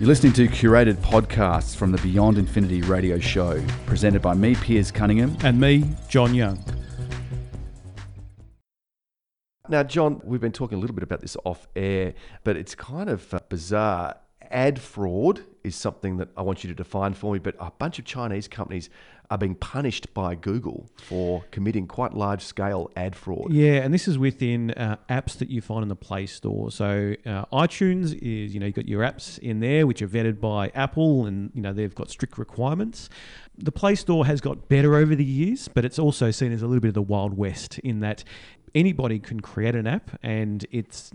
You're listening to curated podcasts from the Beyond Infinity radio show, presented by me, Piers Cunningham. And me, John Young. Now, John, we've been talking a little bit about this off air, but it's kind of uh, bizarre. Ad fraud is something that I want you to define for me, but a bunch of Chinese companies are being punished by Google for committing quite large scale ad fraud. Yeah, and this is within uh, apps that you find in the Play Store. So uh, iTunes is, you know, you've got your apps in there which are vetted by Apple and, you know, they've got strict requirements. The Play Store has got better over the years, but it's also seen as a little bit of the Wild West in that anybody can create an app and it's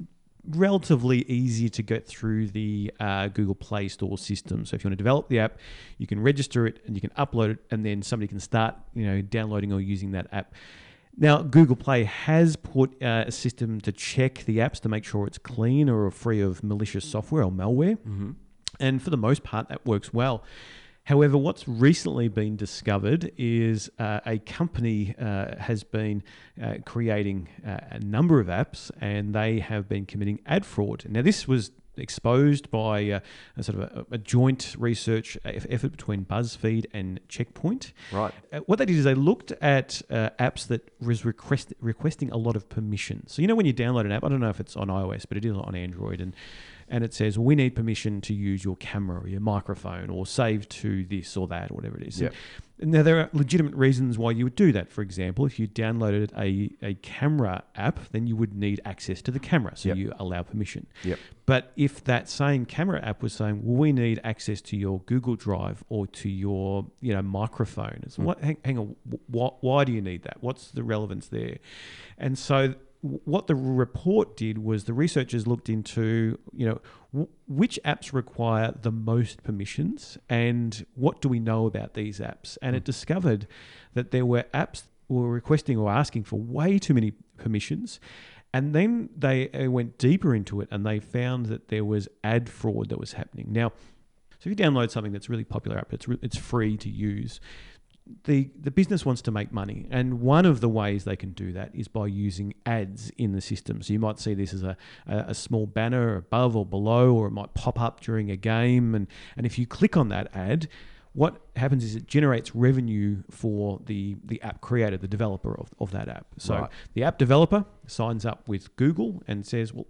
relatively easy to get through the uh, Google Play Store system. So if you want to develop the app, you can register it and you can upload it, and then somebody can start, you know, downloading or using that app. Now, Google Play has put uh, a system to check the apps to make sure it's clean or free of malicious software or malware. Mm-hmm. And for the most part, that works well. However, what's recently been discovered is uh, a company uh, has been uh, creating uh, a number of apps and they have been committing ad fraud. Now, this was exposed by uh, a sort of a, a, joint research effort between BuzzFeed and Checkpoint. Right. Uh, what they did is they looked at uh, apps that was request, requesting a lot of permission. So you know when you download an app, I don't know if it's on iOS, but it is on Android, and and it says we need permission to use your camera or your microphone or save to this or that or whatever it is. Yep. Now there are legitimate reasons why you would do that. For example, if you downloaded a, a camera app, then you would need access to the camera, so Yep. you allow permission. Yep. But if that same camera app was saying, well, we need access to your Google Drive or to your you know microphone, it's hmm. what hang, hang on, wh- why do you need that? What's the relevance there? And so what the report did was the researchers looked into you know w- which apps require the most permissions and what do we know about these apps? And it discovered that there were apps were requesting or asking for way too many permissions. And then they uh, went deeper into it and they found that there was ad fraud that was happening. Now so if you download something that's really popular app it's re- it's free to use the the business wants to make money, and one of the ways they can do that is by using ads in the system. So you might see this as a, a, small banner above or below, or it might pop up during a game, and and if you click on that ad, what happens is it generates revenue for the the app creator, the developer of, of that app. So Right. the app developer signs up with Google and says, well,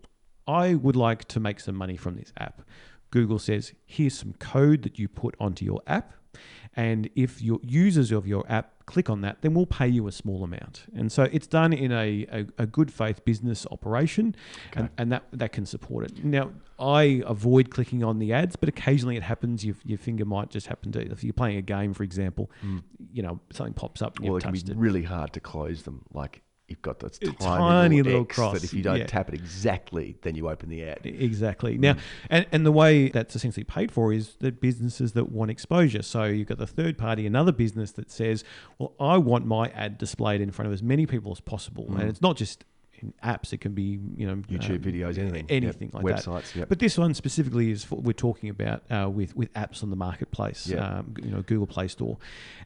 I would like to make some money from this app. Google says, here's some code that you put onto your app. And if your users of your app click on that, then we'll pay you a small amount. And so it's done in a, a, a good faith business operation, and, and that, that can support it. Now, I avoid clicking on the ads, but occasionally it happens. Your, your finger might just happen to, if you're playing a game, for example, mm. you know, something pops up and Well, it can be it. really hard to close them. Like you've got this A tiny, tiny little, little X cross, that if you don't yeah. tap it exactly, then you open the ad. Exactly. Mm. Now, and, and the way that's essentially paid for is the businesses that want exposure. So you've got the third party, another business that says, well, I want my ad displayed in front of as many people as possible. And mm. it's not just apps, it can be, you know, YouTube um, videos, anything. anything Yep. like that. Websites, yep. But this one specifically is what we're talking about uh, with with apps on the marketplace, Yeah. um, you know, Google Play Store,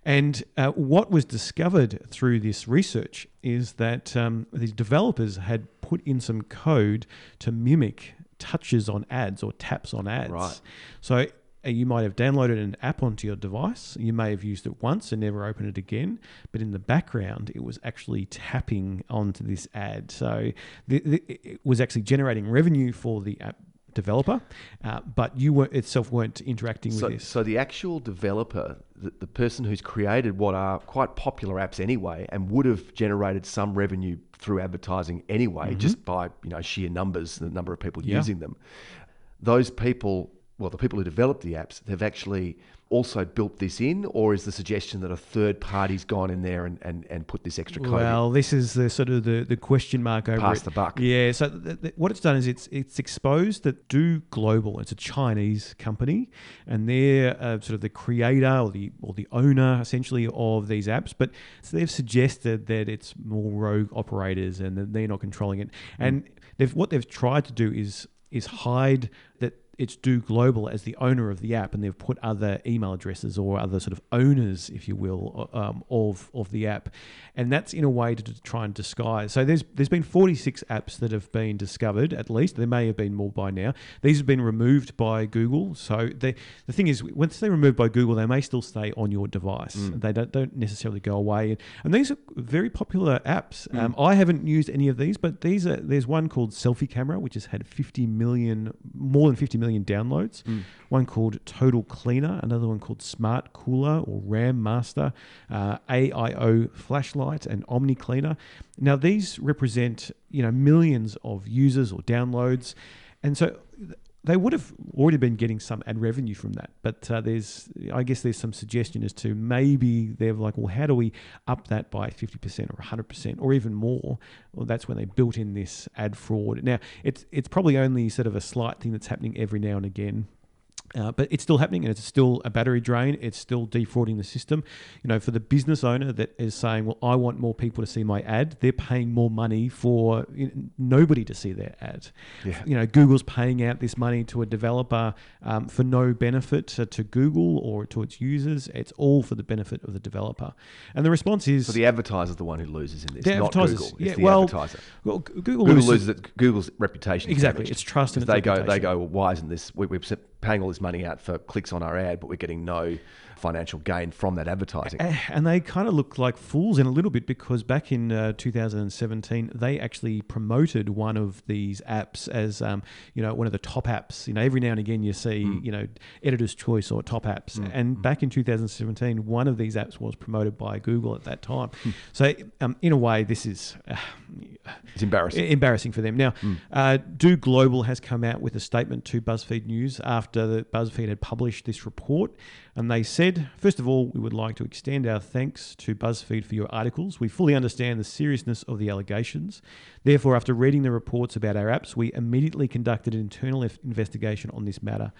and uh, what was discovered through this research is that um, these developers had put in some code to mimic touches on ads or taps on ads. Right. So. Uh, You might have downloaded an app onto your device. You may have used it once and never opened it again. But in the background, it was actually tapping onto this ad. So the, the, it was actually generating revenue for the app developer, uh, but you were, itself weren't interacting So, with this. so the actual developer, the, the person who's created what are quite popular apps anyway, and would have generated some revenue through advertising anyway, just by you know sheer numbers, the number of people Mm-hmm. Yeah. using them. Those people, well, the people who developed the apps, they've actually also built this in, or is the suggestion that a third party's gone in there and, and, and put this extra code in? Well, this is the sort of the, the question mark over Pass it. the buck. Yeah. So th- th- what it's done is it's it's exposed that Do Global. It's a Chinese company, and they're uh, sort of the creator or the or the owner essentially of these apps. But so they've suggested that it's more rogue operators and that they're not controlling it. And they've what they've tried to do is is hide that it's Do Global as the owner of the app, and they've put other email addresses or other sort of owners, if you will, um, of of the app, and that's in a way to, to try and disguise. So there's there's been 46 apps that have been discovered at least. There may have been more by now. These have been removed by Google. So they, the thing is, once they're removed by Google, they may still stay on your device. They don't, don't necessarily go away. And these are very popular apps. Um, I haven't used any of these, but these are there's one called Selfie Camera, which has had 50 million, more than 50 million downloads. One called Total Cleaner, another one called Smart Cooler or RAM Master, uh, AIO Flashlight, and Omni Cleaner. Now these represent you know millions of users or downloads, and so they would have already been getting some ad revenue from that. But uh, there's, I guess, there's some suggestion as to maybe they're like, well, how do we up that by fifty percent or hundred percent or even more? Well, that's when they built in this ad fraud. Now, it's it's probably only sort of a slight thing that's happening every now and again. Uh, but it's still happening and it's still a battery drain. It's still defrauding the system. You know, for the business owner that is saying, well, I want more people to see my ad, they're paying more money for you know, nobody to see their ad. Yeah. You know, Google's paying out this money to a developer um, for no benefit to, to Google or to its users. It's all for the benefit of the developer. And the response is So the advertiser's the one who loses in this, The not Google. It's yeah, the well, advertiser. well, Google, Google loses- loses Google's reputation. Exactly, it's trust and its they go, they go. Well, why isn't this? We, we're paying all this money out for clicks on our ad, but we're getting no financial gain from that advertising. And they kind of look like fools in a little bit because back in uh, 2017, they actually promoted one of these apps as, um, you know, one of the top apps. You know, every now and again you see, Hmm. you know, Editor's Choice or top apps. And back in 2017, one of these apps was promoted by Google at that time. Hmm. So, um, in a way, this is uh, It's embarrassing. Embarrassing for them. Now, uh, Do Global has come out with a statement to BuzzFeed News after the BuzzFeed had published this report, and they said, first of all, we would like to extend our thanks to BuzzFeed for your articles. We fully understand the seriousness of the allegations. Therefore, after reading the reports about our apps, we immediately conducted an internal investigation on this matter.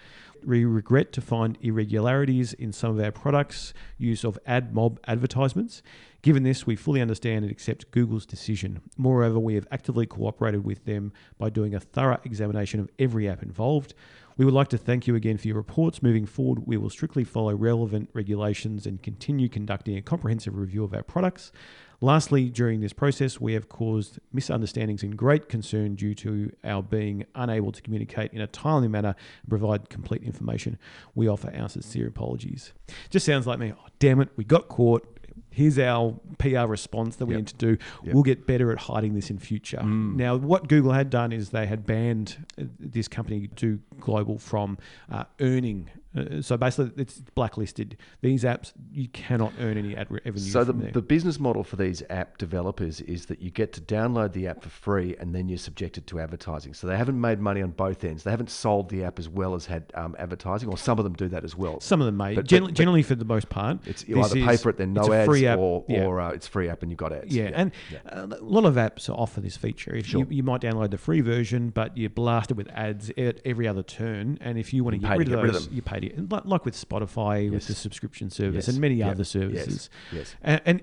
We regret to find irregularities in some of our products, use of AdMob advertisements. Given this, we fully understand and accept Google's decision. Moreover, we have actively cooperated with them by doing a thorough examination of every app involved. We would like to thank you again for your reports. Moving forward, we will strictly follow relevant regulations and continue conducting a comprehensive review of our products. Lastly, during this process, we have caused misunderstandings and great concern due to our being unable to communicate in a timely manner and provide complete information. We offer our sincere apologies. Just sounds like me. Oh, damn it, we got caught. Here's our PR response that we Yep. need to do. Yep. We'll get better at hiding this in future. Now, what Google had done is they had banned uh, this company, Do Global, from uh, earning. Uh, so basically, it's blacklisted. These apps, you cannot earn any ad revenue So the, the business model for these app developers is that you get to download the app for free and then you're subjected to advertising. So they haven't made money on both ends. They haven't sold the app as well as had um, advertising, or some of them do that as well. Some of them may. But- generally, but generally, for the most part, It's you either pay for it, then no ads, free app. or, Yeah. or uh, it's free app and you've got ads. Yeah, and uh, a lot of apps offer this feature. If you, you might download the free version, but you're blasted with ads at every other turn. And if you want to You get rid, to of get rid of those, them. you pay and Like, with Spotify, with the subscription service, Yes. and many Yep. other Yes. services. Yes. And, and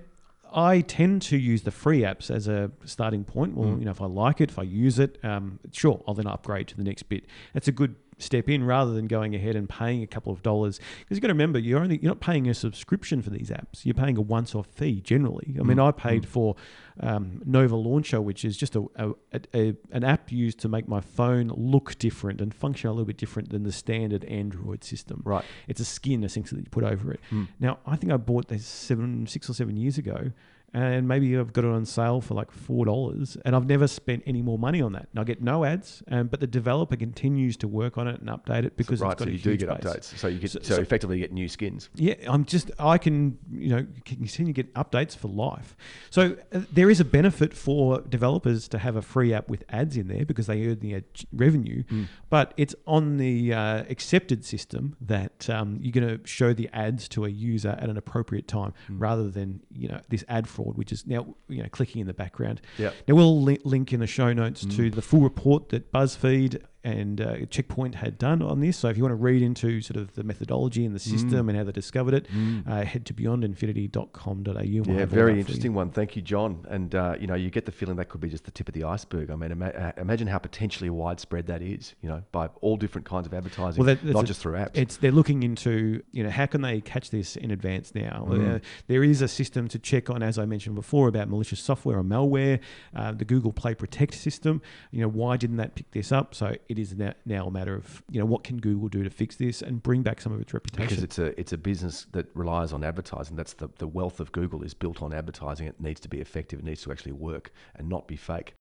I tend to use the free apps as a starting point. Well, Mm. you know, if I like it, if I use it, um, sure, I'll then upgrade to the next bit. That's a good step in rather than going ahead and paying a couple of dollars because you've got to remember you're only you're not paying a subscription for these apps you're paying a once-off fee generally i Mm. mean i paid for um, nova launcher which is just a, a, a, an app used to make my phone look different and function a little bit different than the standard android system Right. it's a skin essentially that you put over it. Hmm. Now, I think I bought this seven, six or seven years ago, and maybe I've got it on sale for like four dollars, and I've never spent any more money on that. And I get no ads, um, but the developer continues to work on it and update it because right, it's got so a you do get base. updates. So you get So- so, so- effectively you get new skins. Yeah, I'm just I can you know continue to get updates for life. So uh, there is a benefit for developers to have a free app with ads in there because they earn the ad revenue, but it's on the uh, accepted system that um, you're going to show the ads to a user at an appropriate time rather than you know this ad fraud, which is now you know clicking in the background. Yeah. Now we'll li- link in the show notes mm. to the full report that BuzzFeed and uh, Checkpoint had done on this. So if you want to read into sort of the methodology and the Mm. system and how they discovered it, uh, head to beyondinfinity.com.au. We'll Yeah, very that for you. interesting one. Thank you, John. And uh, you know, you get the feeling that could be just the tip of the iceberg. I mean, ima- uh, imagine how potentially widespread that is. You know, by all different kinds of advertising, Well, that- not a- just through apps. It's they're looking into you know how can they catch this in advance now. Mm. Uh, there is a system to check on, as I mentioned before, about malicious software or malware. Uh, the Google Play Protect system. You know why didn't that pick this up? So it is now, now a matter of you know what can Google do to fix this and bring back some of its reputation. because it's a it's a business that relies on advertising. That's the, the wealth of Google is built on advertising. It needs to be effective. It needs to actually work and not be fake.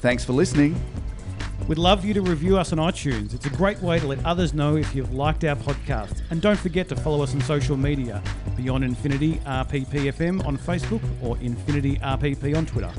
Thanks for listening. We'd love you to review us on iTunes. It's a great way to let others know if you've liked our podcast. And don't forget to follow us on social media Beyond Infinity RPPFM on Facebook or Infinity RPP on Twitter.